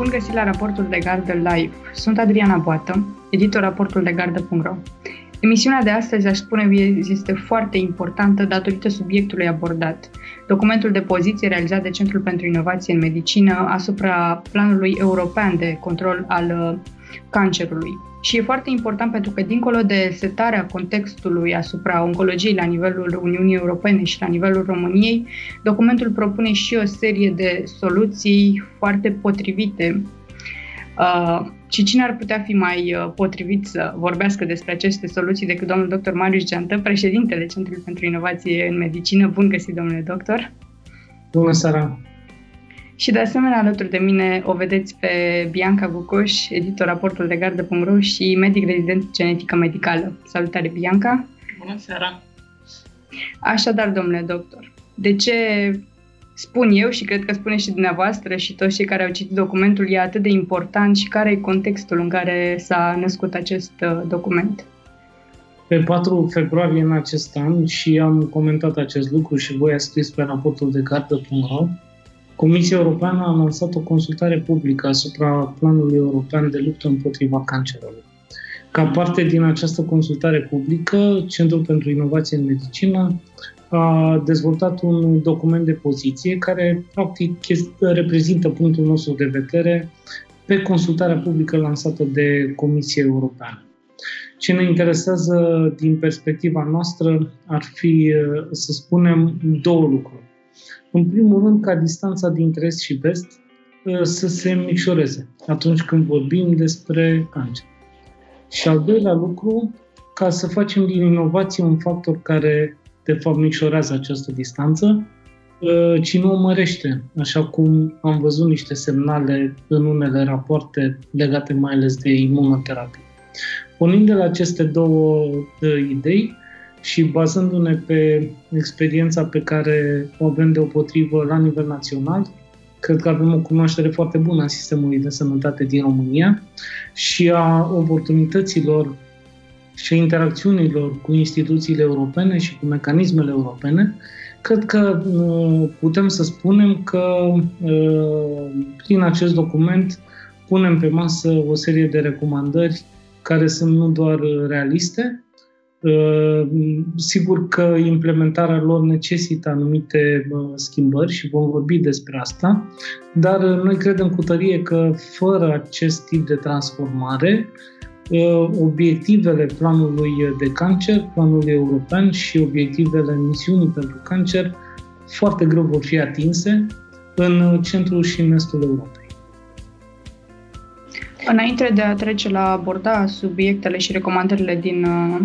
Bun găsit la raportul de gardă live. Sunt Adriana Boată, editor raportul de gardă.ro. Emisiunea de astăzi, aș spune, este foarte importantă datorită subiectului abordat. Documentul de poziție realizat de Centrul pentru Inovație în Medicină asupra planului european de control al uh, cancerului. Și e foarte important pentru că, dincolo de setarea contextului asupra oncologiei la nivelul Uniunii Europene și la nivelul României, documentul propune și o serie de soluții foarte potrivite. Uh, și cine ar putea fi mai uh, potrivit să vorbească despre aceste soluții decât domnul dr. Marius Geantă, președintele Centrului pentru Inovație în Medicină. Bun găsit, domnule doctor! Bună seara! Și de asemenea, alături de mine o vedeți pe Bianca Gucoș, editor raportul de gardă.ro și medic rezident genetică medicală. Salutare, Bianca! Bună seara! Așadar, domnule doctor, de ce spun eu și cred că spune și dumneavoastră și toți cei care au citit documentul e atât de important și care e contextul în care s-a născut acest uh, document? Pe 4 februarie în acest an și am comentat acest lucru și voi a scris pe raportul de carte.ro Comisia Europeană a lansat o consultare publică asupra planului european de luptă împotriva cancerului. Ca parte din această consultare publică, Centrul pentru Inovație în Medicină a dezvoltat un document de poziție care, practic, reprezintă punctul nostru de vedere pe consultarea publică lansată de Comisia Europeană. Ce ne interesează din perspectiva noastră ar fi, să spunem, două lucruri. În primul rând, ca distanța dintre est și vest ă, să se micșoreze atunci când vorbim despre cancer. Și al doilea lucru, ca să facem din inovație un factor care de fapt micșorează această distanță, ă, ci nu o mărește, așa cum am văzut niște semnale în unele rapoarte legate mai ales de imunoterapie. Pornind de la aceste două ă, idei, și bazându-ne pe experiența pe care o avem deopotrivă la nivel național, cred că avem o cunoaștere foarte bună a sistemului de sănătate din România și a oportunităților și interacțiunilor cu instituțiile europene și cu mecanismele europene, cred că uh, putem să spunem că uh, prin acest document punem pe masă o serie de recomandări care sunt nu doar realiste, Uh, sigur că implementarea lor necesită anumite uh, schimbări și vom vorbi despre asta, dar uh, noi credem cu tărie că fără acest tip de transformare, obiectivele planului de cancer, planului european și obiectivele misiunii pentru cancer foarte greu vor fi atinse în centrul și în estul Europei. Înainte de a trece la aborda subiectele și recomandările din uh,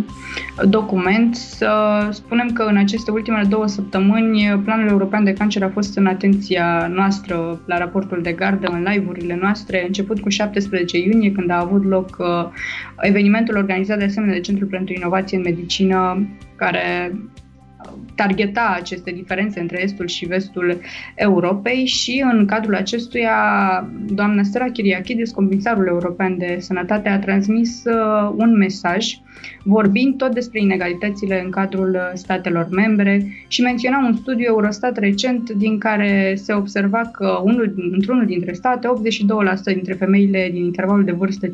document, să spunem că în aceste ultimele două săptămâni Planul European de Cancer a fost în atenția noastră la raportul de gardă, în live-urile noastre, început cu 17 iunie, când a avut loc uh, evenimentul organizat de asemenea de Centrul pentru Inovație în Medicină, care targeta aceste diferențe între estul și vestul Europei și în cadrul acestuia doamna Stella Kyriakidis, comisarul european de sănătate, a transmis uh, un mesaj vorbind tot despre inegalitățile în cadrul statelor membre și menționa un studiu Eurostat recent din care se observa că unul, într-unul dintre state, 82% dintre femeile din intervalul de vârstă 50-69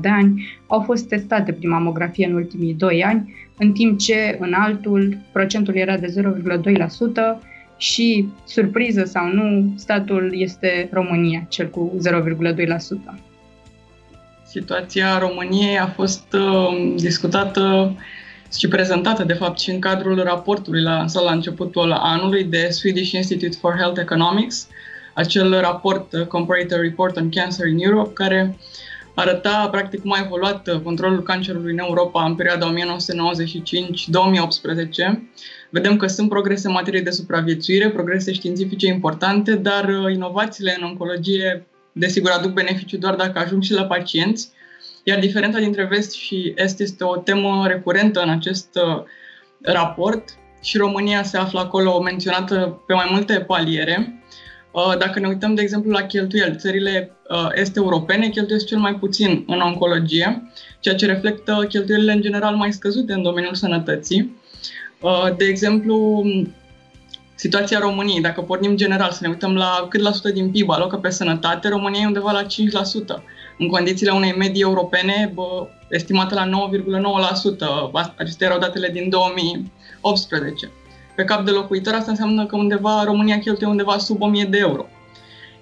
de ani au fost testate prin mamografie în ultimii 2 ani, în timp ce în altul procentul era de 0,2% și, surpriză sau nu, statul este România, cel cu 0,2%. Situația României a fost uh, discutată și prezentată, de fapt, și în cadrul raportului lansat la începutul anului de Swedish Institute for Health Economics, acel raport, uh, Comparator Report on Cancer in Europe, care arăta practic cum a evoluat uh, controlul cancerului în Europa în perioada 1995-2018. Vedem că sunt progrese în materie de supraviețuire, progrese științifice importante, dar uh, inovațiile în oncologie desigur aduc beneficiu doar dacă ajung și la pacienți, iar diferența dintre vest și est este o temă recurentă în acest uh, raport și România se află acolo menționată pe mai multe paliere. Uh, dacă ne uităm, de exemplu, la cheltuieli, țările uh, est-europene cheltuiesc cel mai puțin în oncologie, ceea ce reflectă cheltuielile în general mai scăzute în domeniul sănătății. De exemplu, situația României, dacă pornim general să ne uităm la cât la sută din PIB alocă pe sănătate, România e undeva la 5%. În condițiile unei medii europene bă, estimată la 9,9%. Acestea erau datele din 2018. Pe cap de locuitor asta înseamnă că undeva România cheltuie undeva sub 1000 de euro.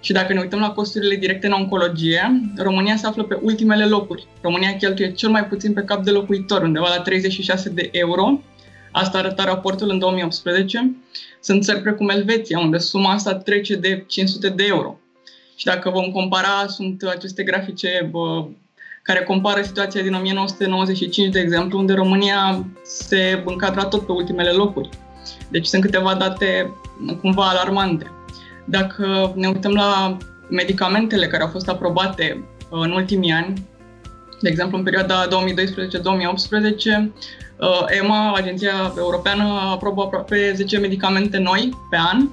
Și dacă ne uităm la costurile directe în oncologie, România se află pe ultimele locuri. România cheltuie cel mai puțin pe cap de locuitor, undeva la 36 de euro. Asta arăta raportul în 2018. Sunt țări precum Elveția, unde suma asta trece de 500 de euro. Și dacă vom compara, sunt aceste grafice bă, care compară situația din 1995, de exemplu, unde România se încadra tot pe ultimele locuri. Deci sunt câteva date cumva alarmante. Dacă ne uităm la medicamentele care au fost aprobate uh, în ultimii ani, de exemplu în perioada 2012-2018, uh, EMA, Agenția Europeană, aprobă aproape 10 medicamente noi pe an.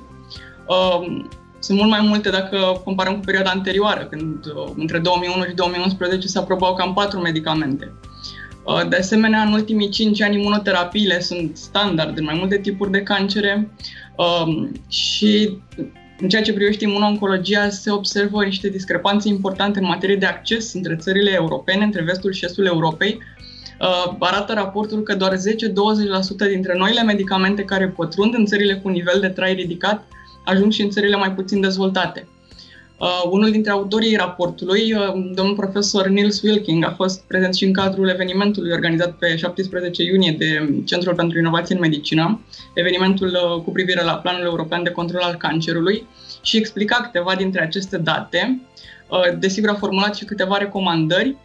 Uh, sunt mult mai multe dacă comparăm cu perioada anterioară, când între 2001 și 2011 se aprobau cam 4 medicamente. De asemenea, în ultimii 5 ani, imunoterapiile sunt standard în mai multe tipuri de cancere și în ceea ce privește imunooncologia, se observă niște discrepanțe importante în materie de acces între țările europene, între vestul și estul Europei. Uh, arată raportul că doar 10-20% dintre noile medicamente care pătrund în țările cu nivel de trai ridicat ajung și în țările mai puțin dezvoltate. Uh, unul dintre autorii raportului, uh, domnul profesor Nils Wilking, a fost prezent și în cadrul evenimentului organizat pe 17 iunie de Centrul pentru Inovație în Medicină, evenimentul uh, cu privire la Planul European de Control al Cancerului și explica câteva dintre aceste date. Uh, desigur, a formulat și câteva recomandări.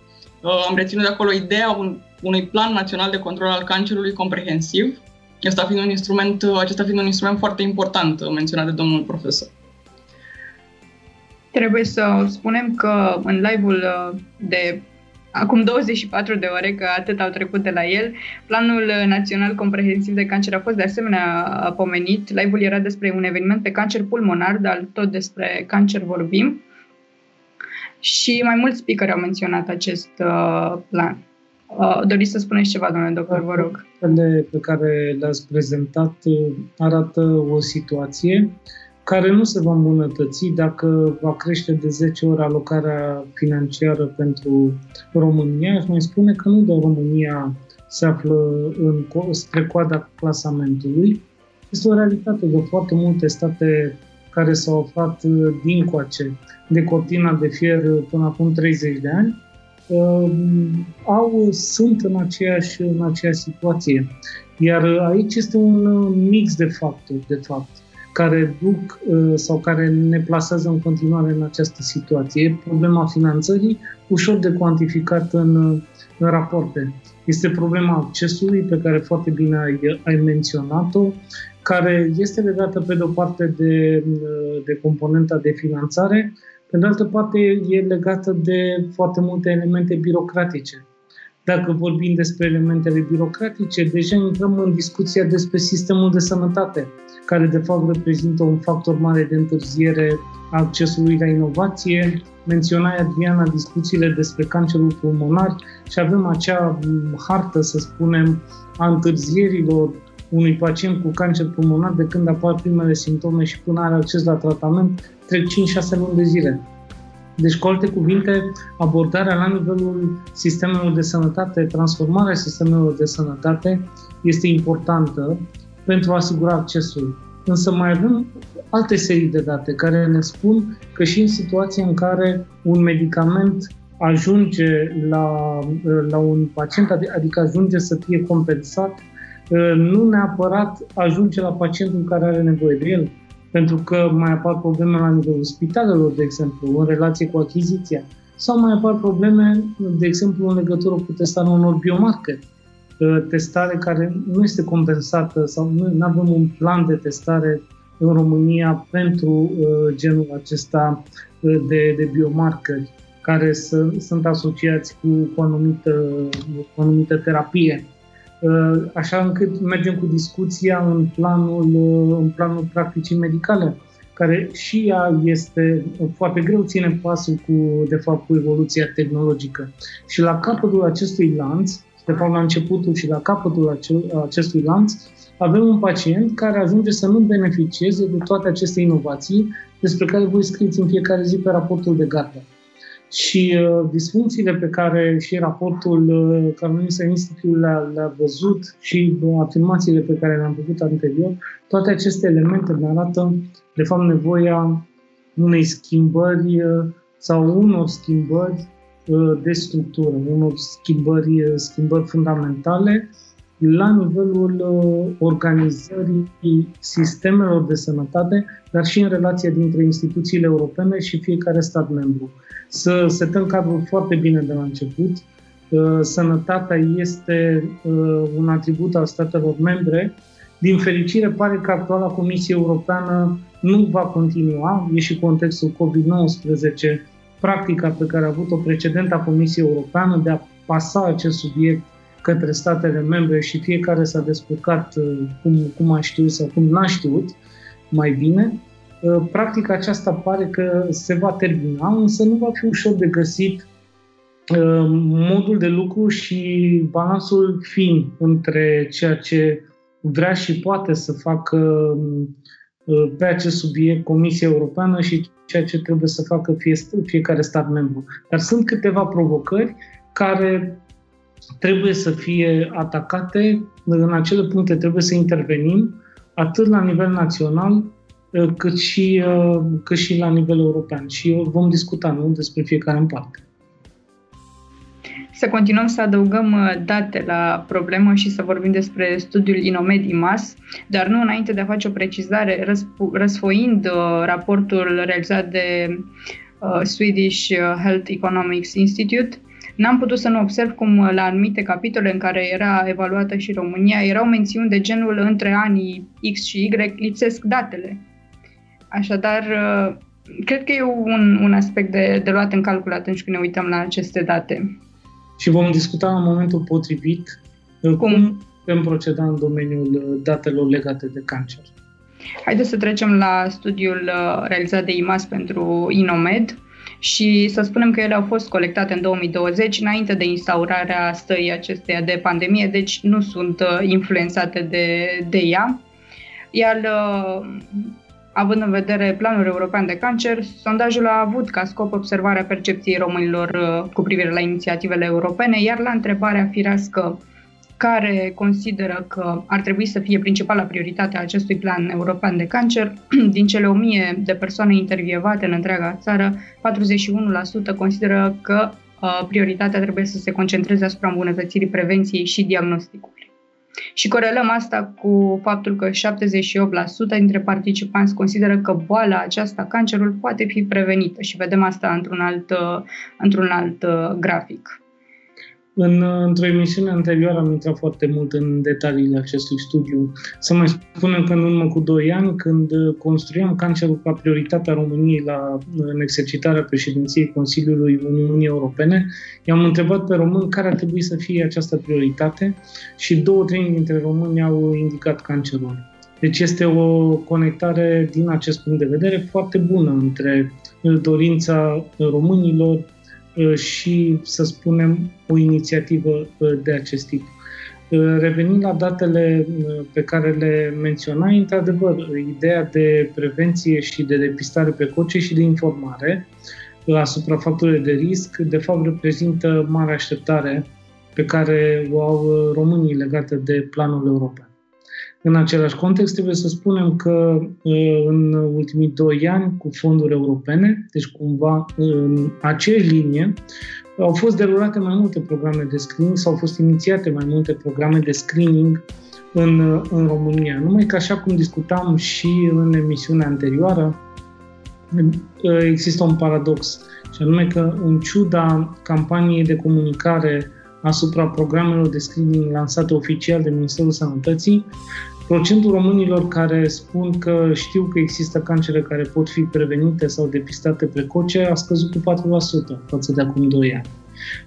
Uh, am reținut de acolo ideea un, unui plan național de control al cancerului comprehensiv, acesta fiind un instrument, uh, acesta fiind un instrument foarte important uh, menționat de domnul profesor. Trebuie să spunem că în live-ul uh, de acum 24 de ore, că atât au trecut de la el, Planul Național Comprehensiv de Cancer a fost de asemenea pomenit. Live-ul era despre un eveniment pe cancer pulmonar, dar tot despre cancer vorbim. Și mai mulți speaker au menționat acest uh, plan. Uh, doriți să spuneți ceva, domnule doctor, vă rog. pe care le-ați prezentat uh, arată o situație care nu se va îmbunătăți dacă va crește de 10 ori alocarea financiară pentru România. Aș mai spune că nu doar România se află în, spre coada clasamentului. Este o realitate de foarte multe state care s-au aflat uh, din coace de cortina de fier până acum 30 de ani, uh, au, sunt în aceeași, în aceeași situație. Iar aici este un uh, mix de factori, de fapt care duc uh, sau care ne plasează în continuare în această situație. Problema finanțării, ușor de cuantificat în, în rapoarte. Este problema accesului, pe care foarte bine ai, ai menționat-o, care este legată pe de-o parte de, uh, de componenta de finanțare, pe de altă parte e legată de foarte multe elemente birocratice. Dacă vorbim despre elementele birocratice, deja intrăm în discuția despre sistemul de sănătate care de fapt reprezintă un factor mare de întârziere a accesului la inovație. Menționai, Adriana, discuțiile despre cancerul pulmonar și avem acea hartă, să spunem, a întârzierilor unui pacient cu cancer pulmonar de când apar primele simptome și până are acces la tratament, trec 5-6 luni de zile. Deci, cu alte cuvinte, abordarea la nivelul sistemelor de sănătate, transformarea sistemelor de sănătate este importantă pentru a asigura accesul. Însă mai avem alte serii de date care ne spun că și în situația în care un medicament ajunge la, la un pacient, adică ajunge să fie compensat, nu neapărat ajunge la pacientul care are nevoie de el. Pentru că mai apar probleme la nivelul spitalelor, de exemplu, în relație cu achiziția, sau mai apar probleme, de exemplu, în legătură cu testarea unor biomarcări testare care nu este compensată sau nu avem un plan de testare în România pentru uh, genul acesta uh, de, de biomarcări care să, sunt asociați cu, cu, anumită, cu anumită terapie. Uh, așa încât mergem cu discuția în planul, în planul practicii medicale, care și ea este foarte greu, ține pasul cu, de fapt, cu evoluția tehnologică. Și la capătul acestui lanț de fapt la începutul și la capătul acestui lanț, avem un pacient care ajunge să nu beneficieze de toate aceste inovații despre care voi scriți în fiecare zi pe raportul de gardă. Și uh, disfuncțiile pe care și raportul uh, Carolinsa Institute le-a, le-a văzut și uh, afirmațiile pe care le-am făcut anterior, toate aceste elemente ne arată, de fapt, nevoia unei schimbări uh, sau unor schimbări uh, de structură, unor schimbări, uh, schimbări fundamentale la nivelul organizării sistemelor de sănătate, dar și în relația dintre instituțiile europene și fiecare stat membru. Să setăm cadrul foarte bine de la început. Sănătatea este un atribut al statelor membre. Din fericire, pare că actuala Comisie Europeană nu va continua, e și contextul COVID-19, practica pe care a avut-o precedenta Comisie Europeană de a pasa acest subiect către statele membre și fiecare s-a descurcat uh, cum, cum a știut sau cum n-a știut mai bine. Uh, practica aceasta pare că se va termina, însă nu va fi ușor de găsit uh, modul de lucru și balansul fin între ceea ce vrea și poate să facă Uh, pe acest subiect Comisia Europeană și ceea ce trebuie să facă fie, fiecare stat membru. Dar sunt câteva provocări care trebuie să fie atacate, în acele puncte trebuie să intervenim, atât la nivel național, uh, cât și, uh, cât și la nivel european. Și vom discuta nu despre fiecare în parte să continuăm să adăugăm uh, date la problemă și să vorbim despre studiul Inomed IMAS, dar nu înainte de a face o precizare, răsfoind uh, raportul realizat de uh, Swedish Health Economics Institute, N-am putut să nu observ cum la anumite capitole în care era evaluată și România erau mențiuni de genul între anii X și Y lipsesc datele. Așadar, cred că e un, un aspect de, de luat în calcul atunci când ne uităm la aceste date și vom discuta în momentul potrivit uh, cum, cum putem proceda în domeniul uh, datelor legate de cancer. Haideți să trecem la studiul uh, realizat de IMAS pentru Inomed și să spunem că ele au fost colectate în 2020, înainte de instaurarea stării acesteia de pandemie, deci nu sunt influențate de, de ea. Iar Având în vedere planul european de cancer, sondajul a avut ca scop observarea percepției românilor uh, cu privire la inițiativele europene, iar la întrebarea firească care consideră că ar trebui să fie principala prioritate a acestui plan european de cancer, din cele 1000 de persoane intervievate în întreaga țară, 41% consideră că uh, prioritatea trebuie să se concentreze asupra îmbunătățirii prevenției și diagnosticului. Și corelăm asta cu faptul că 78% dintre participanți consideră că boala aceasta, cancerul, poate fi prevenită și vedem asta într-un alt, într-un alt uh, grafic. În, într-o emisiune anterioară am intrat foarte mult în detaliile acestui studiu. Să mai spunem că în urmă cu 2 ani, când construiam cancerul ca prioritatea României la, în exercitarea președinției Consiliului Uniunii Europene, i-am întrebat pe români care ar trebui să fie această prioritate și două treimi dintre români au indicat cancerul. Deci este o conectare din acest punct de vedere foarte bună între dorința românilor Uh, și, să spunem, o inițiativă uh, de acest tip. Uh, revenind la datele pe care le menționai, într-adevăr, ideea de prevenție și de depistare precoce și de informare asupra factorilor de risc, de fapt, reprezintă mare așteptare pe care o au românii legate de planul european. În același context, trebuie să spunem că în ultimii doi ani, cu fonduri europene, deci cumva în aceeași linie, au fost derulate mai multe programe de screening sau au fost inițiate mai multe programe de screening în, în România. Numai că, așa cum discutam și în emisiunea anterioară, există un paradox, și anume că, în ciuda campaniei de comunicare asupra programelor de screening lansate oficial de Ministerul Sănătății, Procentul românilor care spun că știu că există cancere care pot fi prevenite sau depistate precoce a scăzut cu 4% față de acum 2 ani.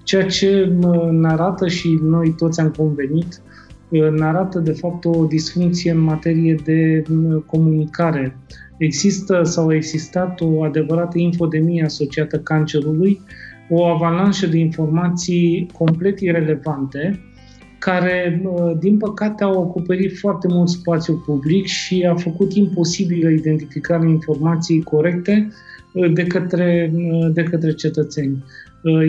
Ceea ce ne arată și noi toți am convenit, ne arată de fapt o disfuncție în materie de comunicare. Există sau a existat o adevărată infodemie asociată cancerului, o avalanșă de informații complet irelevante care, din păcate, au acoperit foarte mult spațiu public și a făcut imposibilă identificarea informației corecte de către, de către cetățeni.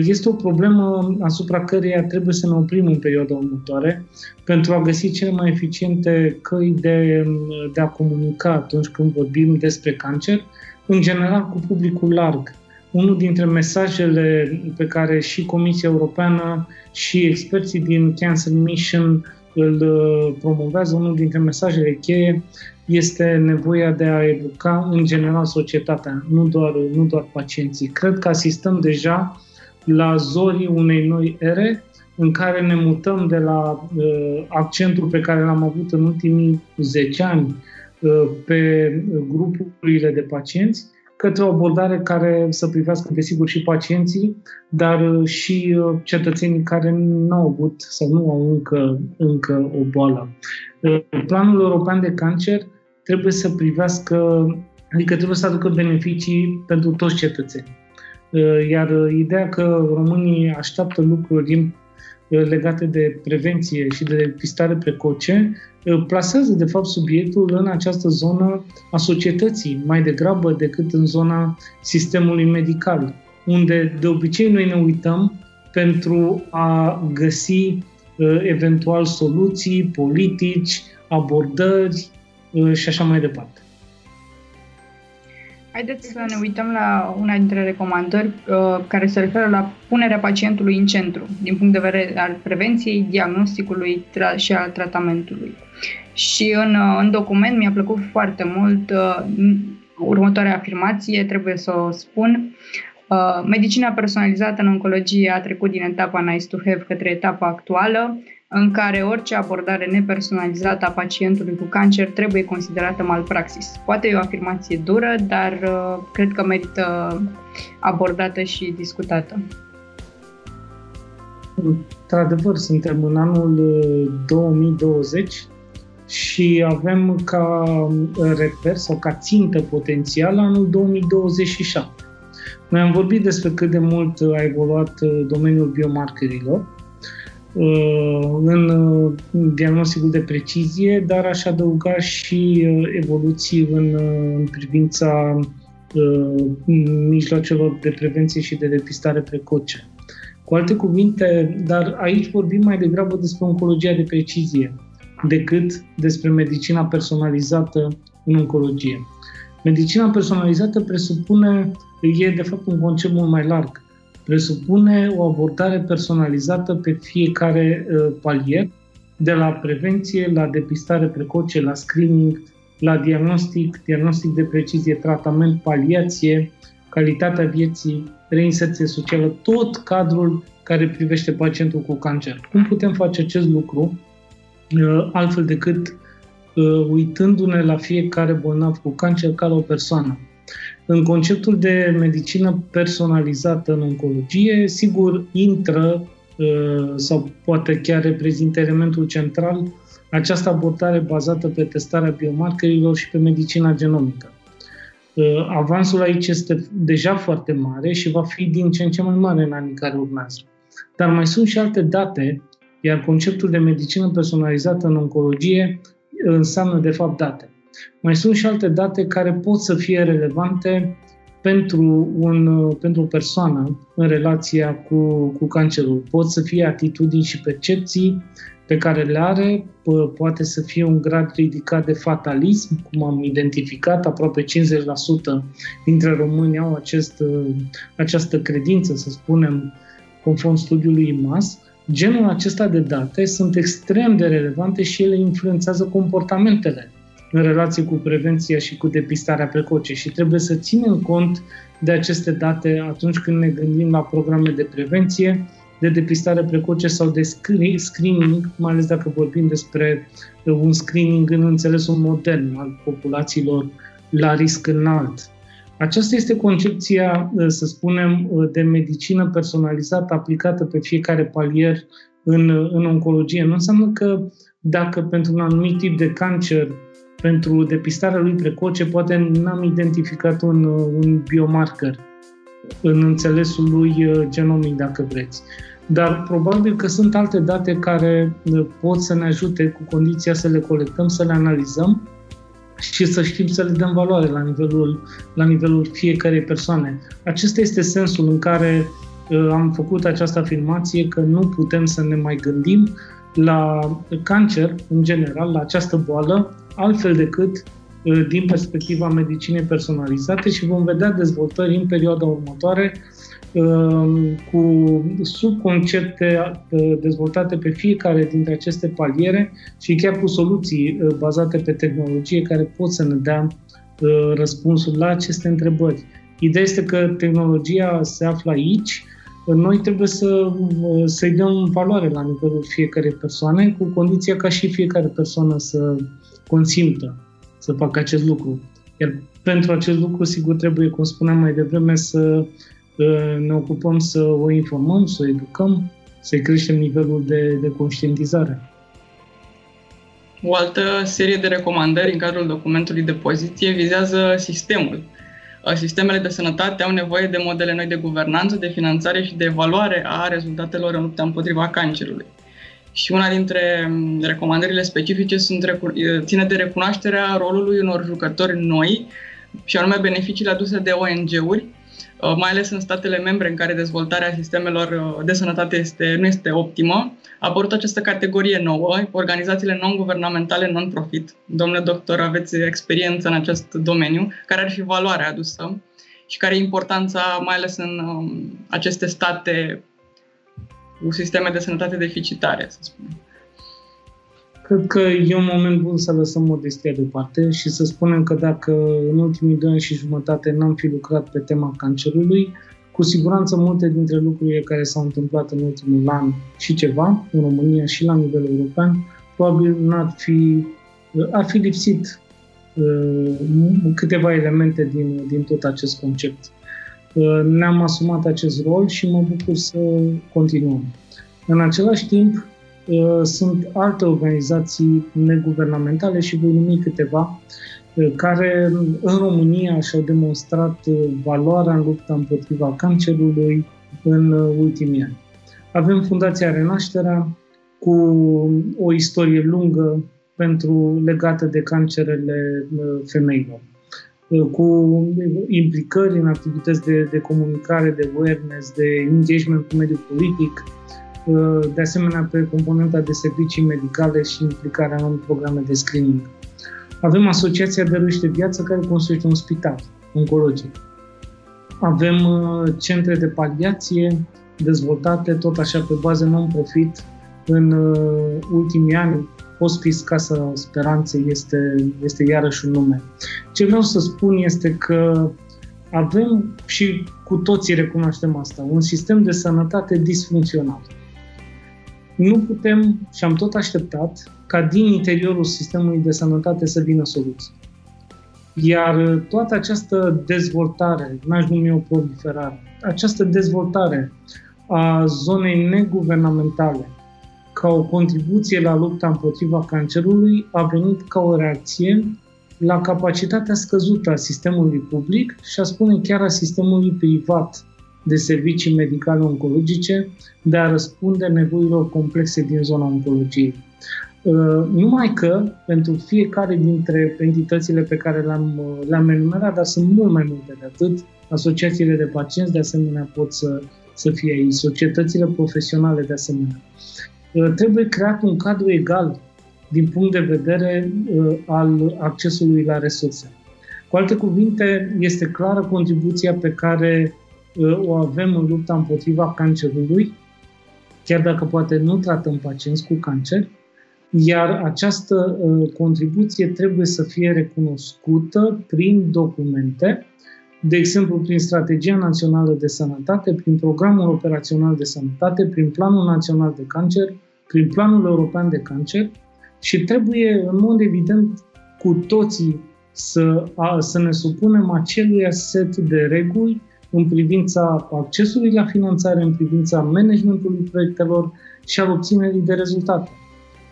Este o problemă asupra căreia trebuie să ne oprim în perioada următoare pentru a găsi cele mai eficiente căi de, de a comunica atunci când vorbim despre cancer, în general cu publicul larg. Unul dintre mesajele pe care și Comisia Europeană și experții din Cancer Mission îl uh, promovează, unul dintre mesajele cheie este nevoia de a educa în general societatea, nu doar, nu doar pacienții. Cred că asistăm deja la zorii unei noi ere în care ne mutăm de la uh, accentul pe care l-am avut în ultimii 10 ani uh, pe grupurile de pacienți către o abordare care să privească, desigur, și pacienții, dar uh, și uh, cetățenii care nu au avut sau nu au încă, încă o boală. Uh, Planul European de Cancer trebuie să privească, adică trebuie să aducă beneficii pentru toți cetățenii. Iar ideea că românii așteaptă lucruri legate de prevenție și de depistare precoce plasează, de fapt, subiectul în această zonă a societății, mai degrabă decât în zona sistemului medical, unde de obicei noi ne uităm pentru a găsi eventual soluții, politici, abordări și așa mai departe. Haideți să ne uităm la una dintre recomandări uh, care se referă la punerea pacientului în centru, din punct de vedere al prevenției, diagnosticului tra- și al tratamentului. Și în, uh, în document mi-a plăcut foarte mult uh, următoarea afirmație, trebuie să o spun. Uh, medicina personalizată în oncologie a trecut din etapa nice to have către etapa actuală, în care orice abordare nepersonalizată a pacientului cu cancer trebuie considerată malpraxis. Poate e o afirmație dură, dar uh, cred că merită abordată și discutată. Într-adevăr, suntem în anul 2020 uh, și avem ca uh, reper sau ca țintă potențială anul 2027. Noi am vorbit despre cât de mult a evoluat domeniul biomarkerilor Uh, în uh, diagnosticul de precizie, dar aș adăuga și uh, evoluții în, în privința mijloacelor de prevenție și de depistare precoce. Cu alte cuvinte, dar aici vorbim mai degrabă despre oncologia de precizie decât despre medicina personalizată în oncologie. Medicina personalizată presupune, e de fapt un concept mult mai larg presupune o abordare personalizată pe fiecare uh, palier, de la prevenție, la depistare precoce, la screening, la diagnostic, diagnostic de precizie, tratament, paliație, calitatea vieții, reinserție socială, tot cadrul care privește pacientul cu cancer. Cum putem face acest lucru uh, altfel decât uh, uitându-ne la fiecare bolnav cu cancer ca la o persoană? În conceptul de medicină personalizată în oncologie, sigur, intră uh, sau poate chiar reprezintă elementul central această abordare bazată pe testarea biomarkerilor și pe medicina genomică. Uh, avansul aici este deja foarte mare și va fi din ce în ce mai mare în anii care urmează. Dar mai sunt și alte date, iar conceptul de medicină personalizată în oncologie înseamnă de fapt date. Mai sunt și alte date care pot să fie relevante pentru, un, pentru o persoană în relația cu, cu cancerul. Pot să fie atitudini și percepții pe care le are, poate să fie un grad ridicat de fatalism, cum am identificat, aproape 50% dintre români au acest, această credință, să spunem, conform studiului IMAS. Genul acesta de date sunt extrem de relevante și ele influențează comportamentele în relație cu prevenția și cu depistarea precoce și trebuie să ținem cont de aceste date atunci când ne gândim la programe de prevenție, de depistare precoce sau de screening, mai ales dacă vorbim despre uh, un screening în înțelesul modern al populațiilor la risc înalt. Aceasta este concepția, uh, să spunem, uh, de medicină personalizată aplicată pe fiecare palier în, în oncologie. Nu înseamnă că dacă pentru un anumit tip de cancer pentru depistarea lui precoce, poate n-am identificat un, un biomarker în înțelesul lui uh, genomic, dacă vreți. dar probabil că sunt alte date care pot să ne ajute cu condiția să le colectăm, să le analizăm și să știm să le dăm valoare la nivelul, la nivelul fiecarei persoane. Acesta este sensul în care uh, am făcut această afirmație că nu putem să ne mai gândim la cancer în general, la această boală, altfel decât uh, din perspectiva medicinei personalizate și vom vedea dezvoltări în perioada următoare Ehm, cu subconcepte eh, dezvoltate pe fiecare dintre aceste paliere și chiar cu soluții eh, bazate pe tehnologie care pot să ne dea eh, răspunsul la aceste întrebări. Ideea este că tehnologia se află aici, noi trebuie să, să-i dăm valoare la nivelul fiecarei persoane, cu condiția ca și fiecare persoană să consimtă să facă acest lucru. Iar pentru acest lucru, sigur, trebuie, cum spuneam mai devreme, să ne ocupăm să o informăm, să o educăm, să-i creștem nivelul de, de conștientizare. O altă serie de recomandări în cadrul documentului de poziție vizează sistemul. Sistemele de sănătate au nevoie de modele noi de guvernanță, de finanțare și de evaluare a rezultatelor în lupta împotriva cancerului. Și una dintre mm, recomandările specifice sunt, ține de recunoașterea rolului unor jucători noi, și anume beneficiile aduse de ONG-uri, Uh, mai ales în statele membre în care dezvoltarea sistemelor uh, de sănătate este, nu este optimă, a apărut această categorie nouă, organizațiile non-guvernamentale non-profit. Domnule doctor, aveți experiență în acest domeniu, care ar fi valoarea adusă și care e importanța, mai ales în um, aceste state cu sisteme de sănătate deficitare, să spunem. Cred că e un moment bun să lăsăm modestia deoparte și să spunem că dacă în ultimii doi ani și jumătate n-am fi lucrat pe tema cancerului, cu siguranță multe dintre lucrurile care s-au întâmplat în ultimul an și ceva, în România și la nivel european, probabil n-ar fi, ar fi lipsit uh, câteva elemente din, din tot acest concept. Uh, ne-am asumat acest rol și mă bucur să continuăm. În același timp, Uh, sunt alte organizații neguvernamentale și voi numi câteva uh, care în România și-au demonstrat uh, valoarea în lupta împotriva cancerului în ultimii ani. Avem Fundația Renașterea cu o istorie lungă pentru legată de cancerele femeilor cu implicări în activități de, de comunicare, de awareness, de engagement cu mediul politic, de asemenea pe componenta de servicii medicale și implicarea în programe de screening. Avem Asociația de Râși de Viață care construiește un spital oncologic. Avem uh, centre de paliație dezvoltate tot așa pe bază non-profit în uh, ultimii ani. Hospice Casa Speranței este, este iarăși un nume. Ce vreau să spun este că avem și cu toții recunoaștem asta, un sistem de sănătate disfuncțional nu putem și am tot așteptat ca din interiorul sistemului de sănătate să vină soluții. Iar toată această dezvoltare, n-aș numi o proliferare, această dezvoltare a zonei neguvernamentale ca o contribuție la lupta împotriva cancerului a venit ca o reacție la capacitatea scăzută a sistemului public și a spune chiar a sistemului privat de servicii medicale oncologice de a răspunde nevoilor complexe din zona oncologiei. Uh, numai că, pentru fiecare dintre entitățile pe care le-am, uh, le-am enumerat, dar sunt mult mai multe de atât, asociațiile de pacienți de asemenea pot să, să fie aici, societățile profesionale de asemenea. Uh, trebuie creat un cadru egal din punct de vedere al accesului la resurse. Cu alte cuvinte, este clară contribuția pe care o avem în lupta împotriva cancerului, chiar dacă poate nu tratăm pacienți cu cancer, iar această uh, contribuție trebuie să fie recunoscută prin documente, de exemplu prin Strategia Națională de Sănătate, prin Programul Operațional de Sănătate, prin Planul Național de Cancer, prin Planul European de Cancer și trebuie, în mod evident, cu toții să, a, să ne supunem acelui set de reguli în privința accesului la finanțare, în privința managementului proiectelor și al obținerii de rezultate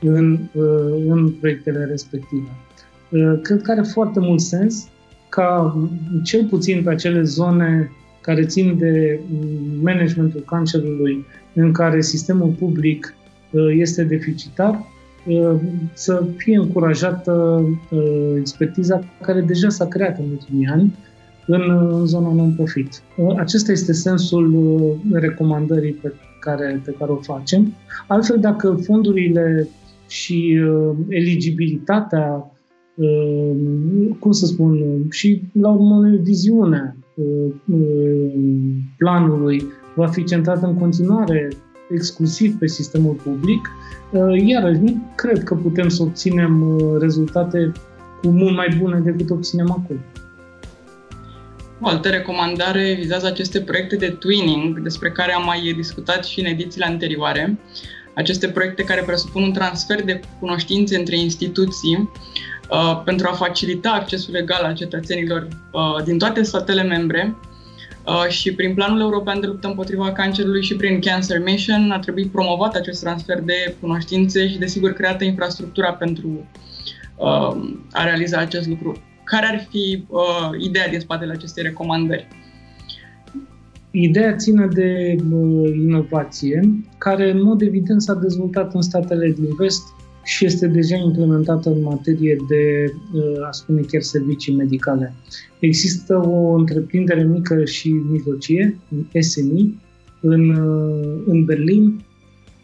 în, uh, în proiectele respective. Uh, cred că are foarte mult sens ca, cel puțin pe acele zone care țin de managementul cancerului, în care sistemul public este deficitar, să fie încurajată expertiza care deja s-a creat în ultimii ani în, în zona non-profit. Acesta este sensul recomandării pe care, pe care o facem. Altfel, dacă fondurile și uh, eligibilitatea, uh, cum să spun, și la urmă viziunea uh, uh, planului va fi centrată în continuare exclusiv pe sistemul public, uh, iarăși nu cred că putem să obținem uh, rezultate cu mult mai bune decât obținem acum. O altă recomandare vizează aceste proiecte de twinning, despre care am mai discutat și în edițiile anterioare. Aceste proiecte care presupun un transfer de cunoștințe între instituții uh, pentru a facilita accesul legal al cetățenilor uh, din toate statele membre uh, și prin Planul European de Luptă împotriva Cancerului și prin Cancer Mission a trebuit promovat acest transfer de cunoștințe și, desigur, creată infrastructura pentru uh, a realiza acest lucru. Care ar fi uh, ideea din spatele acestei recomandări? Ideea ține de uh, inovație, care în mod evident s-a dezvoltat în statele din vest și este deja implementată în materie de, uh, a spune chiar, servicii medicale. Există o întreprindere mică și mijlocie, SMI, în, uh, în Berlin,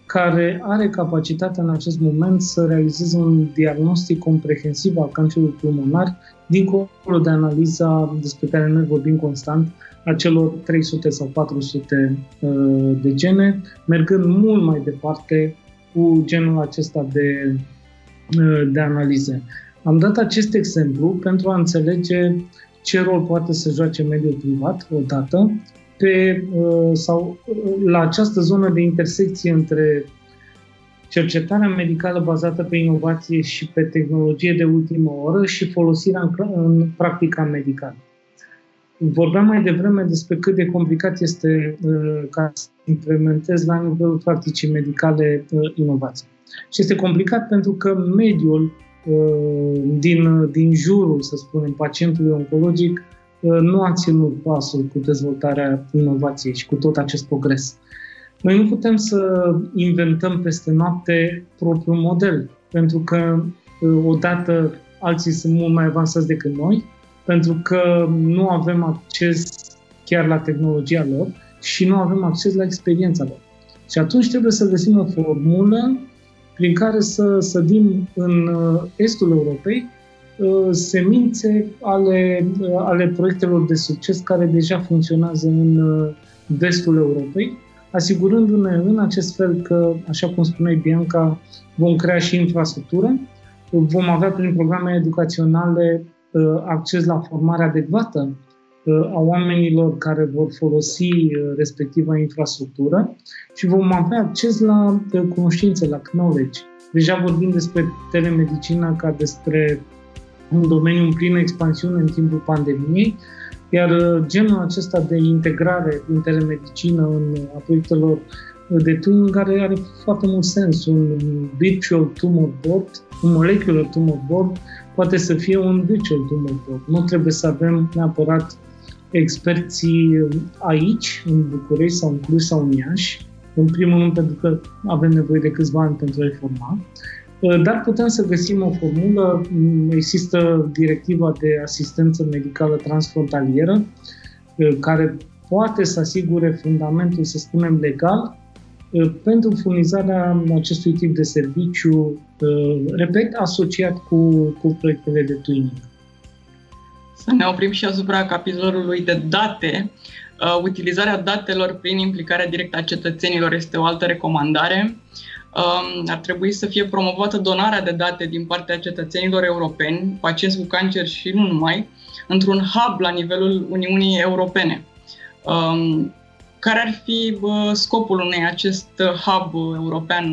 care are capacitatea în acest moment să realizeze un diagnostic comprehensiv al cancerului pulmonar, dincolo de analiza despre care noi vorbim constant, a celor 300 sau 400 uh, de gene, mergând mult mai departe cu genul acesta de, uh, de analize. Am dat acest exemplu pentru a înțelege ce rol poate să joace mediul privat, odată, pe, uh, sau la această zonă de intersecție între cercetarea medicală bazată pe inovație și pe tehnologie de ultimă oră și folosirea în, în practica medicală. Vorbeam mai devreme despre cât de complicat este uh, ca să implementezi la nivelul practicii medicale uh, inovație. Și este complicat pentru că mediul uh, din, din jurul, să spunem, pacientului oncologic uh, nu a ținut pasul cu dezvoltarea inovației și cu tot acest progres. Noi nu putem să inventăm peste noapte propriul model, pentru că uh, odată alții sunt mult mai avansați decât noi, pentru că nu avem acces chiar la tehnologia lor și nu avem acces la experiența lor. Și atunci trebuie să găsim o formulă prin care să sădim în uh, estul Europei uh, semințe ale, uh, ale proiectelor de succes care deja funcționează în vestul Europei, asigurându-ne în acest fel că, așa cum spuneai Bianca, vom crea și infrastructură, vom avea prin programe educaționale Uh, acces la formare adecvată uh, a oamenilor care vor folosi uh, respectiva infrastructură și vom avea acces la cunoștințe, la knowledge. Deja vorbim despre telemedicină ca despre un domeniu în plină expansiune în timpul pandemiei, iar genul acesta de integrare în telemedicină în a proiectelor de tuning are, are foarte mult sens. Un virtual tumor board, un molecular tumor board, poate să fie un virtual tumor board. Nu trebuie să avem neapărat experții aici, în București sau în Cluj sau în Iași, în primul rând pentru că avem nevoie de câțiva ani pentru a-i forma, dar putem să găsim o formulă. Există directiva de asistență medicală transfrontalieră, care poate să asigure fundamentul, să spunem, legal pentru furnizarea acestui tip de serviciu, repet, asociat cu, cu proiectele de twinning. Să ne oprim și asupra capitolului de date. Utilizarea datelor prin implicarea directă a cetățenilor este o altă recomandare. Ar trebui să fie promovată donarea de date din partea cetățenilor europeni, pacienți cu cancer și nu numai, într-un hub la nivelul Uniunii Europene care ar fi bă, scopul unui acest hub european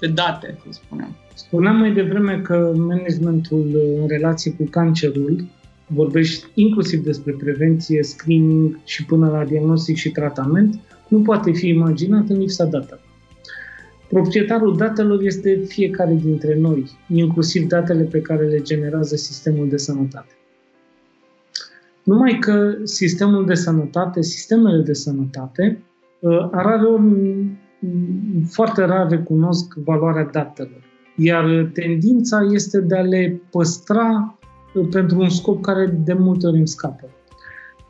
de date, să spunem? Spuneam mai devreme că managementul în relație cu cancerul vorbești inclusiv despre prevenție, screening și până la diagnostic și tratament, nu poate fi imaginat în lipsa datelor. Proprietarul datelor este fiecare dintre noi, inclusiv datele pe care le generează sistemul de sănătate. Numai că sistemul de sănătate, sistemele de sănătate, rare ori, foarte rar recunosc valoarea datelor. Iar tendința este de a le păstra pentru un scop care de multe ori îmi scapă.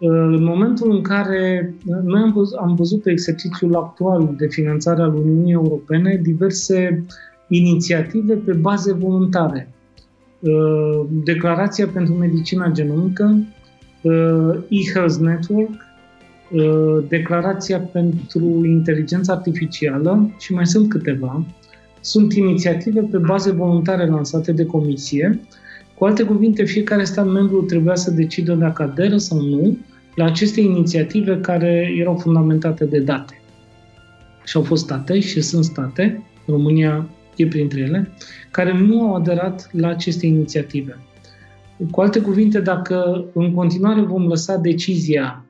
În momentul în care noi am văzut, am văzut pe exercițiul actual de finanțare al Uniunii Europene diverse inițiative pe baze voluntare. Declarația pentru medicina genomică, e-Health Network, Declarația pentru inteligența artificială și mai sunt câteva. Sunt inițiative pe baze voluntare lansate de comisie. Cu alte cuvinte, fiecare stat membru trebuia să decidă dacă aderă sau nu la aceste inițiative care erau fundamentate de date. Și au fost state și sunt state, România e printre ele, care nu au aderat la aceste inițiative. Cu alte cuvinte, dacă în continuare vom lăsa decizia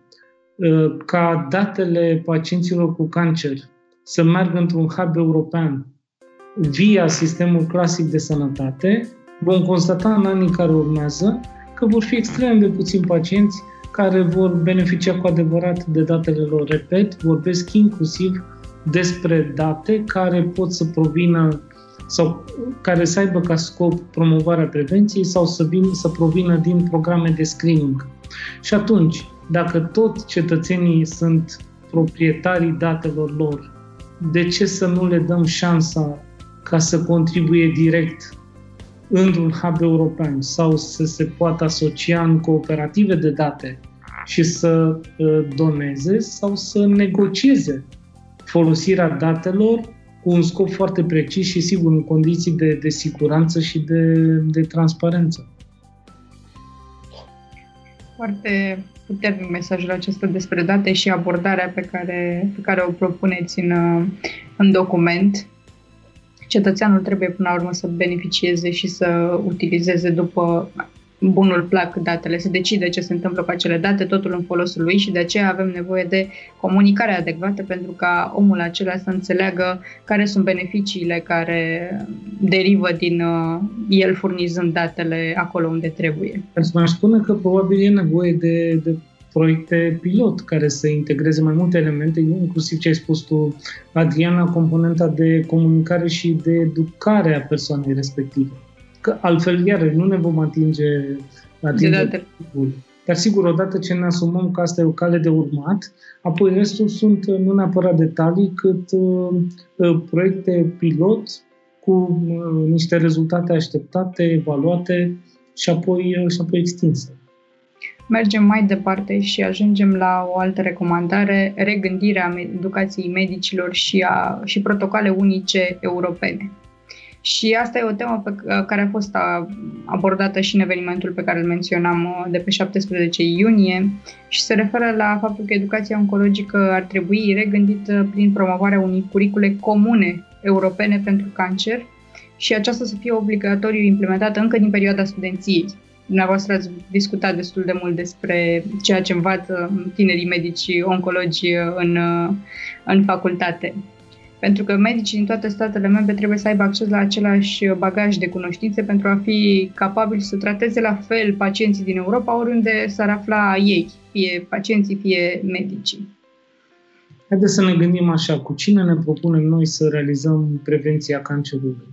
uh, ca datele pacienților cu cancer să meargă într-un hub european via sistemul clasic de sănătate, vom constata în anii care urmează că vor fi extrem de puțini pacienți care vor beneficia cu adevărat de datele lor. Repet, vorbesc inclusiv despre date care pot să provină sau care să aibă ca scop promovarea prevenției sau să, vin, să provină din programe de screening. Și atunci, dacă tot cetățenii sunt proprietarii datelor lor, de ce să nu le dăm șansa ca să contribuie direct într-un hub european sau să se poată asocia în cooperative de date și să uh, doneze sau să negocieze folosirea datelor cu un scop foarte precis și sigur în condiții de, de siguranță și de, de transparență. Foarte puternic mesajul acesta despre date și abordarea pe care, pe care o propuneți în, în document cetățeanul trebuie până la urmă să beneficieze și să utilizeze după bunul plac datele, să decide ce se întâmplă cu acele date, totul în folosul lui și de aceea avem nevoie de comunicare adecvată pentru ca omul acela să înțeleagă care sunt beneficiile care derivă din uh, el furnizând datele acolo unde trebuie. Pentru că aș spune că probabil e nevoie de, de proiecte pilot care să integreze mai multe elemente, inclusiv ce ai spus tu, Adriana, componenta de comunicare și de educare a persoanei respective. Că altfel, iar nu ne vom atinge, atinge Dar sigur, odată ce ne asumăm că asta e o cale de urmat, apoi restul sunt nu neapărat detalii, cât uh, uh proiecte pilot cu uh, niște rezultate așteptate, evaluate și apoi, uh, și apoi extinse. Mergem mai departe și ajungem la o altă recomandare, regândirea educației medicilor și, a, și protocole unice europene. Și asta e o temă pe care a fost abordată și în evenimentul pe care îl menționam uh, de pe 17 iunie și se referă la faptul că educația oncologică ar trebui regândită prin promovarea unei curicule comune europene pentru cancer și aceasta să fie obligatoriu implementată încă din perioada studenției. Dumneavoastră ați discutat destul de mult despre ceea ce învață tinerii medici oncologi în, în facultate. Pentru că medicii din toate statele membre trebuie să aibă acces la același bagaj de cunoștințe pentru a fi capabili să trateze la fel pacienții din Europa oriunde s-ar afla ei, fie pacienții, fie medicii. Haideți să ne gândim așa, cu cine ne propunem noi să realizăm prevenția cancerului?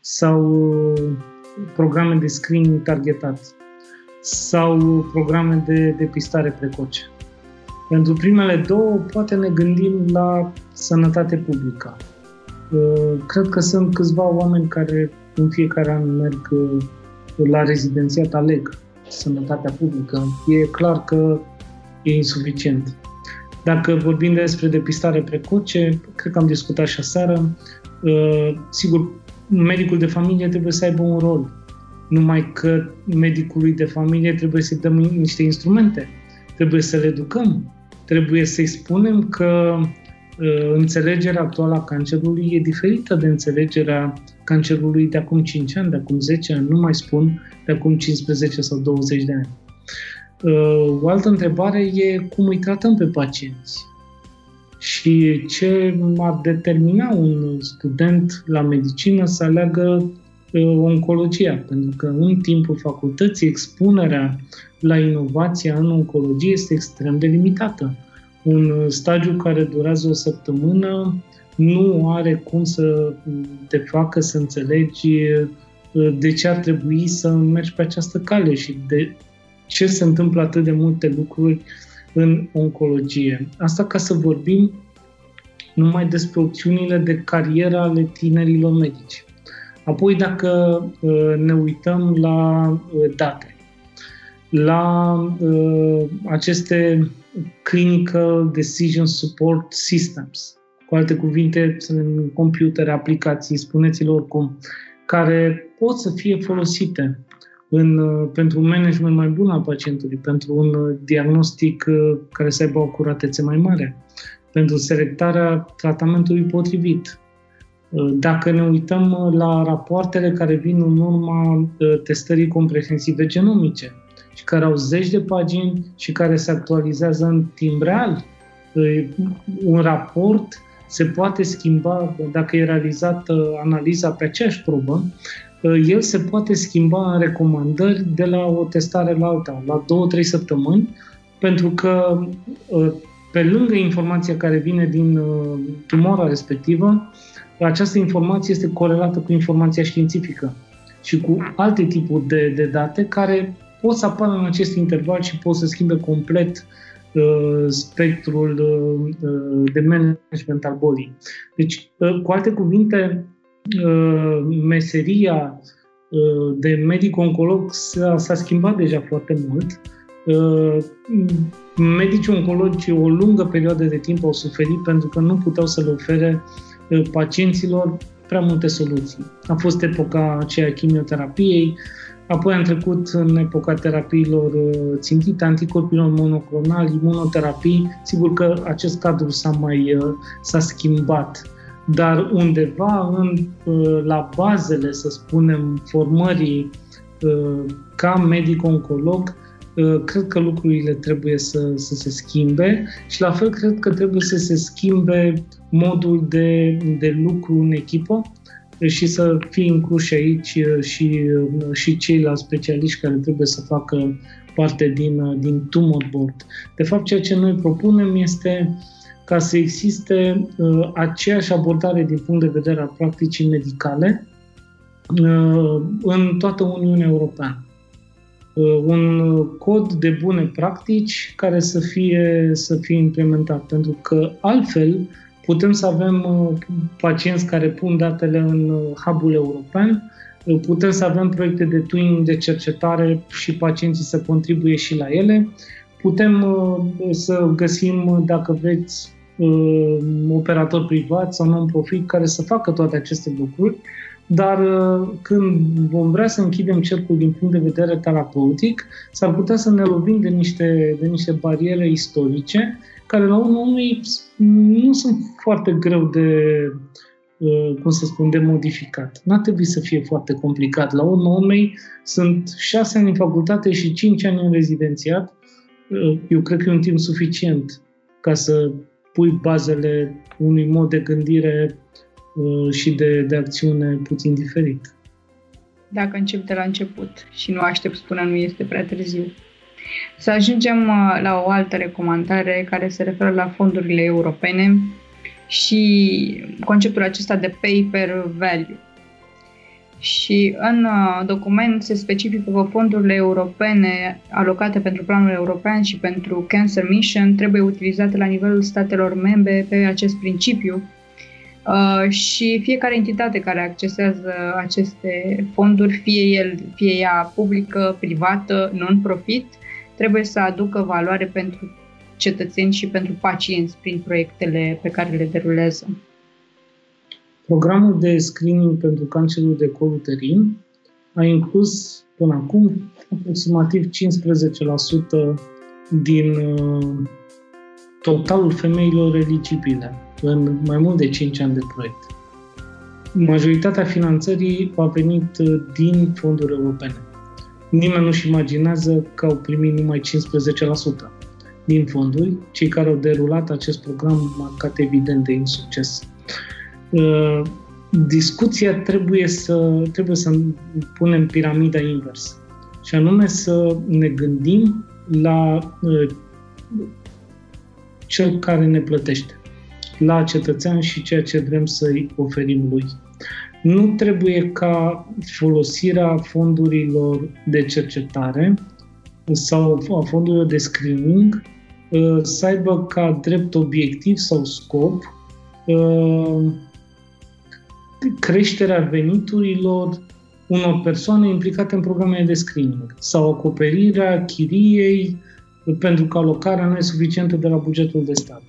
Sau programe de screening targetat sau programe de depistare precoce. Pentru primele două, poate ne gândim la sănătate publică. Uh, cred că sunt câțiva oameni care în fiecare an merg uh, la rezidențiat, aleg sănătatea publică. E clar că e insuficient. Dacă vorbim despre depistare precoce, cred că am discutat și aseară, uh, sigur, medicul de familie trebuie să aibă un rol. Numai că medicului de familie trebuie să-i dăm niște instrumente, trebuie să le educăm, trebuie să-i spunem că uh, înțelegerea actuală a cancerului e diferită de înțelegerea cancerului de acum 5 ani, de acum 10 ani, nu mai spun de acum 15 sau 20 de ani. Uh, o altă întrebare e cum îi tratăm pe pacienți și ce ar determina un student la medicină să aleagă oncologia, pentru că în timpul facultății expunerea la inovația în oncologie este extrem de limitată. Un stagiu care durează o săptămână nu are cum să te facă să înțelegi de ce ar trebui să mergi pe această cale și de ce se întâmplă atât de multe lucruri în oncologie. Asta ca să vorbim numai despre opțiunile de carieră ale tinerilor medici. Apoi, dacă uh, ne uităm la uh, date, la uh, aceste Clinical Decision Support Systems, cu alte cuvinte, sunt computere, aplicații, spuneți-lor cum, care pot să fie folosite în, pentru un management mai bun al pacientului, pentru un diagnostic care să aibă o acuratețe mai mare, pentru selectarea tratamentului potrivit. Dacă ne uităm la rapoartele care vin în urma uh, testării comprehensive genomice și care au zeci de pagini și care se actualizează în timp real, uh, un raport se poate schimba dacă e realizată analiza pe aceeași probă, uh, el se poate schimba în recomandări de la o testare la alta, la două-trei săptămâni, pentru că pe lângă informația care vine din uh, tumora respectivă, această informație este corelată cu informația științifică și cu alte tipuri de, de date care pot să apară în acest interval și pot să schimbe complet uh, spectrul uh, uh de management al bolii. Deci, uh, cu alte cuvinte, uh, meseria uh, de medic-oncolog s-a, s-a schimbat deja foarte mult. Uh, medicii oncologi o lungă perioadă de timp au suferit pentru că nu puteau să le ofere uh, pacienților prea multe soluții. A fost epoca aceea chimioterapiei, apoi am trecut în epoca terapiilor uh, țintite, anticorpilor monoclonali, imunoterapii. Sigur că acest cadru s-a mai uh, s-a schimbat, dar undeva în, la bazele, să spunem, formării ca medic-oncolog, Uh, cred că lucrurile trebuie să, să se schimbe și la fel cred că trebuie să se schimbe modul de, de lucru în echipă și să fie incluși aici uh, și, uh, și ceilalți specialiști care trebuie să facă parte din, din tumor board. De fapt, ceea ce noi propunem este ca să existe uh, aceeași abordare din punct de vedere al practicii medicale uh, în toată Uniunea Europeană. Uh, un cod de bune practici care să fie, să fie implementat. Pentru că altfel putem să avem uh, pacienți care pun datele în uh, hub-ul european, putem să avem proiecte de twinning de cercetare și pacienții să contribuie și la ele, putem să găsim, dacă vreți, operatori privați sau non-profit care să facă toate aceste lucruri dar uh, când vom vrea să închidem cercul din punct de vedere terapeutic, s-ar putea să ne lovim de niște, de niște bariere istorice care la urmă unui nu sunt foarte greu de, uh, cum să spun, de modificat. Nu ar trebui să fie foarte complicat. La urmă urmei sunt șase ani în facultate și cinci ani în rezidențiat. Uh, eu cred că e un timp suficient ca să pui bazele unui mod de gândire Uh, și de, de acțiune puțin diferit. Dacă încep de la început și nu aștept până nu este prea târziu. Să ajungem uh, la o altă recomandare care se referă la fondurile europene și conceptul acesta de pay per value. Și în uh, document se specifică că fondurile europene alocate pentru planul european și pentru Cancer Mission trebuie utilizate la nivelul statelor membre pe acest principiu Uh, și fiecare entitate care accesează aceste fonduri, fie, el, fie ea publică, privată, non-profit, trebuie să aducă valoare pentru cetățeni și pentru pacienți prin proiectele pe care le derulează. Programul de screening pentru cancerul de col uterin a inclus până acum aproximativ 15% din uh, totalul femeilor eligibile în mai mult de 5 ani de proiect. Majoritatea finanțării a venit uh, din fonduri europene. Nimeni nu-și imaginează că au primit numai 15% din fonduri. Cei care au derulat acest program marcat evident de insucces. Uh, discuția trebuie să, trebuie să punem piramida invers. Și anume să ne gândim la uh, cel care ne plătește, la cetățean și ceea ce vrem să-i oferim lui. Nu trebuie ca folosirea fondurilor de cercetare sau a fondurilor de screening uh, să aibă ca drept obiectiv sau scop uh, creșterea veniturilor unor persoane implicate în programele de screening sau acoperirea chiriei pentru că alocarea nu e suficientă de la bugetul de stat.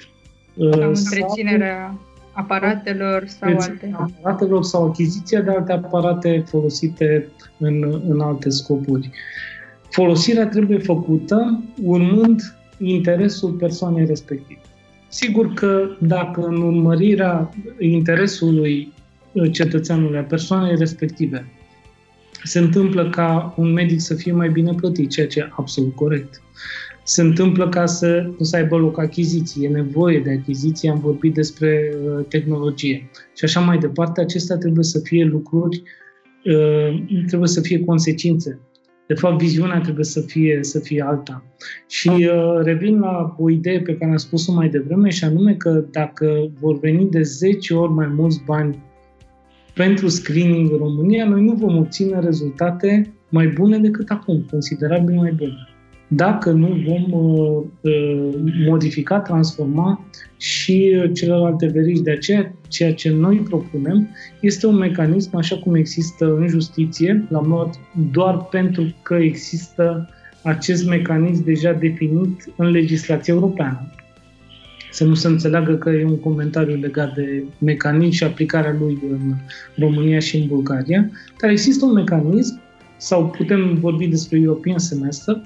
Sau întreținerea aparatelor sau alte. Aparatelor sau achiziția de alte aparate folosite în, în alte scopuri. Folosirea trebuie făcută urmând interesul persoanei respective. Sigur că dacă în urmărirea interesului cetățeanului, a persoanei respective, se întâmplă ca un medic să fie mai bine plătit, ceea ce e absolut corect. Se întâmplă ca să nu să aibă loc achiziții, e nevoie de achiziții, am vorbit despre uh, tehnologie și așa mai departe. Acestea trebuie să fie lucruri, uh, trebuie să fie consecințe. De fapt, viziunea trebuie să fie, să fie alta. Și uh, revin la o idee pe care am spus-o mai devreme, și anume că dacă vor veni de 10 ori mai mulți bani pentru screening în România, noi nu vom obține rezultate mai bune decât acum, considerabil mai bune. Dacă nu vom uh, uh, modifica, transforma și uh, celelalte verigi. De aceea, ceea ce noi propunem este un mecanism, așa cum există în justiție, la mod doar pentru că există acest mecanism deja definit în legislația europeană să nu se înțeleagă că e un comentariu legat de mecanism și aplicarea lui în România și în Bulgaria, dar există un mecanism, sau putem vorbi despre European Semester,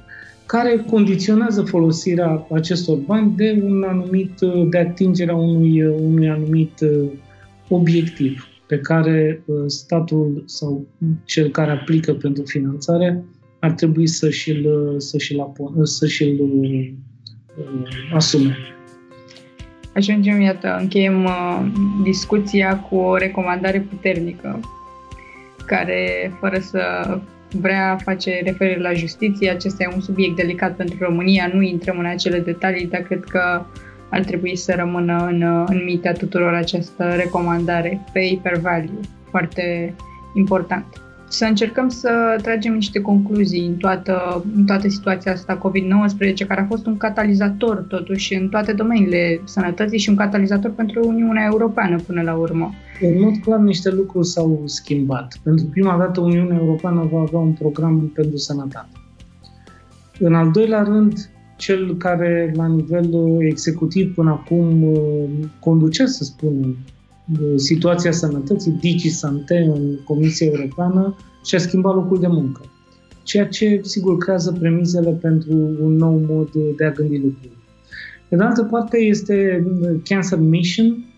care condiționează folosirea acestor bani de un anumit, de atingerea unui, unui anumit uh, obiectiv pe care uh, statul sau cel care aplică pentru finanțare ar trebui să și-l, să și-l, să și-l uh, asume. Ajungem, iată, încheiem uh, discuția cu o recomandare puternică care, fără să vrea face referire la justiție, acesta e un subiect delicat pentru România, nu intrăm în acele detalii, dar cred că ar trebui să rămână în, în mintea tuturor această recomandare, pay per value, foarte important. Să încercăm să tragem niște concluzii în toată, în toată situația asta COVID-19, care a fost un catalizator totuși în toate domeniile sănătății și un catalizator pentru Uniunea Europeană până la urmă. În mod clar, niște lucruri s-au schimbat. Pentru prima dată, Uniunea Europeană va avea un program pentru sănătate. În al doilea rând, cel care la nivel executiv până acum conducea, să spunem, situația sănătății, DigiSante în Comisia Europeană și a schimbat locul de muncă. Ceea ce, sigur, creează premizele pentru un nou mod de a gândi lucrurile. Pe de altă parte, este Cancer Mission uh,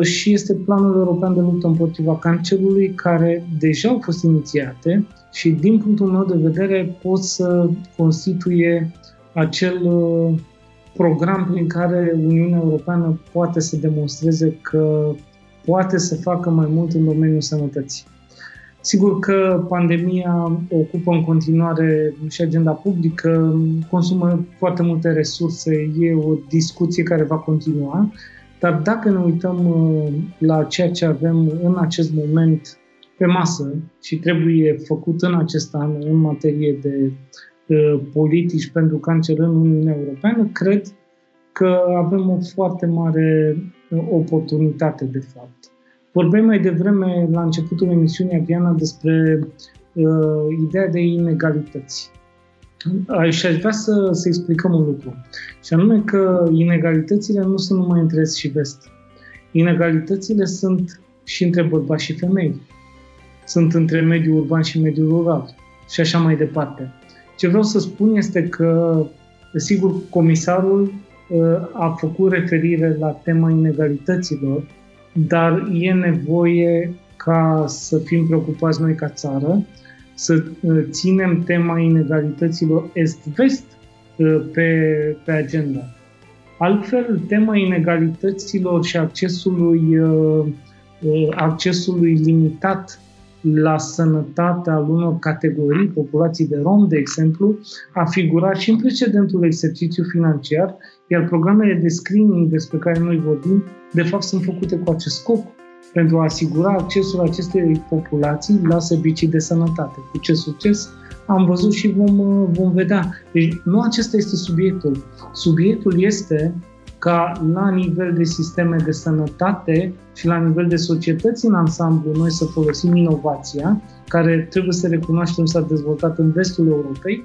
și este Planul European de luptă împotriva cancerului, care deja au fost inițiate și, din punctul meu de vedere, pot să constituie acel uh, program prin care Uniunea Europeană poate să demonstreze că poate să facă mai mult în domeniul sănătății. Sigur că pandemia ocupă în continuare și agenda publică, consumă foarte multe resurse, e o discuție care va continua, dar dacă ne uităm uh, la ceea ce avem în acest moment pe masă și trebuie făcut în acest an în materie de uh, politici pentru cancer în Uniunea Europeană, cred că avem o foarte mare uh, oportunitate, de fapt. Vorbeam mai devreme, la începutul emisiunii, Adriana, despre uh, ideea de inegalități. Și aș vrea să, să explicăm un lucru. Și anume că inegalitățile nu sunt numai între est și vest. Inegalitățile sunt și între bărbați și femei. Sunt între mediul urban și mediul rural. Și așa mai departe. Ce vreau să spun este că, sigur, comisarul uh, a făcut referire la tema inegalităților dar e nevoie ca să fim preocupați noi ca țară, să uh, ținem tema inegalităților est-vest uh, pe, pe agenda. Altfel, tema inegalităților și accesului uh, accesului limitat la sănătate al unor categorii, populații de rom, de exemplu, a figurat și în precedentul exercițiu financiar, iar programele de screening despre care noi vorbim, de fapt, sunt făcute cu acest scop, pentru a asigura accesul acestei populații la servicii de sănătate. Cu ce succes am văzut și vom, vom vedea. Deci nu acesta este subiectul. Subiectul este ca la nivel de sisteme de sănătate și la nivel de societăți în ansamblu noi să folosim inovația, care trebuie să recunoaștem s-a dezvoltat în vestul Europei,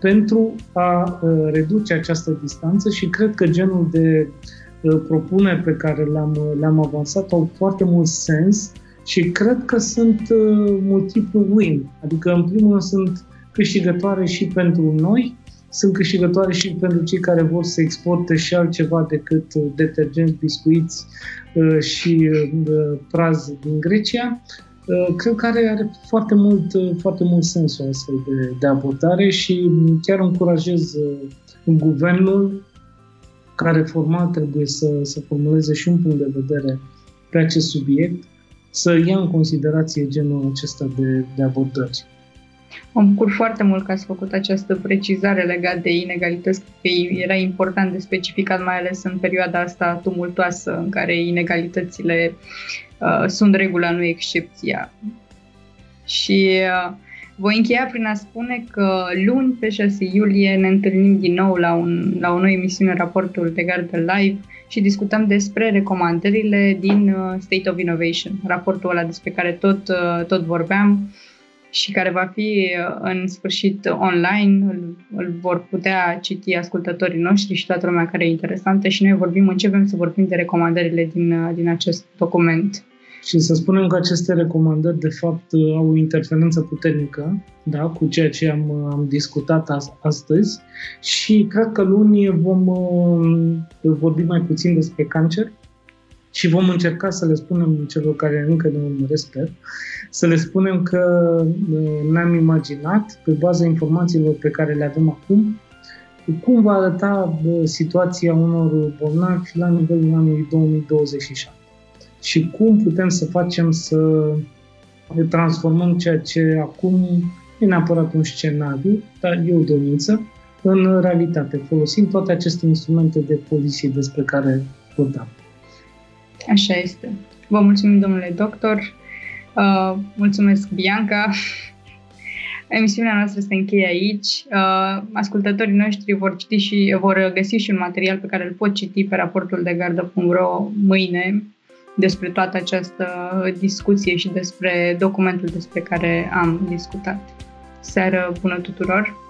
pentru a uh, reduce această distanță și cred că genul de uh, propuneri pe care le-am, le-am avansat au foarte mult sens și cred că sunt uh, multiplu win. Adică, în primul rând, sunt câștigătoare și pentru noi, sunt câștigătoare și pentru cei care vor să exporte și altceva decât uh, detergenți, biscuiți uh, și uh, praz din Grecia. Cred că are, are foarte mult, foarte mult sens o astfel de, de abordare și chiar încurajez guvernul care formal trebuie să, să formuleze și un punct de vedere pe acest subiect, să ia în considerație genul acesta de, de abordări. Mă bucur foarte mult că ați făcut această precizare legată de inegalități, că era important de specificat, mai ales în perioada asta tumultoasă în care inegalitățile uh, sunt regula, nu excepția. Și uh, voi încheia prin a spune că luni, pe 6 iulie, ne întâlnim din nou la, un, la o nouă emisiune, raportul de gardă live, și discutăm despre recomandările din uh, State of Innovation, raportul ăla despre care tot, uh, tot vorbeam, și care va fi uh, în sfârșit online, îl, îl vor putea citi ascultătorii noștri și toată lumea care e interesantă și noi vorbim, începem să vorbim de recomandările din, uh, din acest document. Și să spunem că aceste recomandări, de fapt, uh, au o interferență puternică da, cu ceea ce am, am discutat astăzi. Și cred că luni vom vorbi mai puțin despre cancer și vom încerca să le spunem celor care încă ne urmăresc, sper, să le spunem că uh, ne-am imaginat, pe baza informațiilor pe care le avem acum, cum va arăta uh, situația unor bolnavi la nivelul anului 2027 și cum putem să facem să transformăm ceea ce acum e neapărat un scenariu, dar e o dorință, în realitate. Folosim toate aceste instrumente de poliție despre care vorbeam. Așa este. Vă mulțumim, domnule doctor. Uh, mulțumesc, Bianca. Emisiunea noastră se încheie aici. Uh, ascultătorii noștri vor citi și vor găsi și un material pe care îl pot citi pe raportul de gardă.ro mâine despre toată această discuție și despre documentul despre care am discutat. Seară bună tuturor!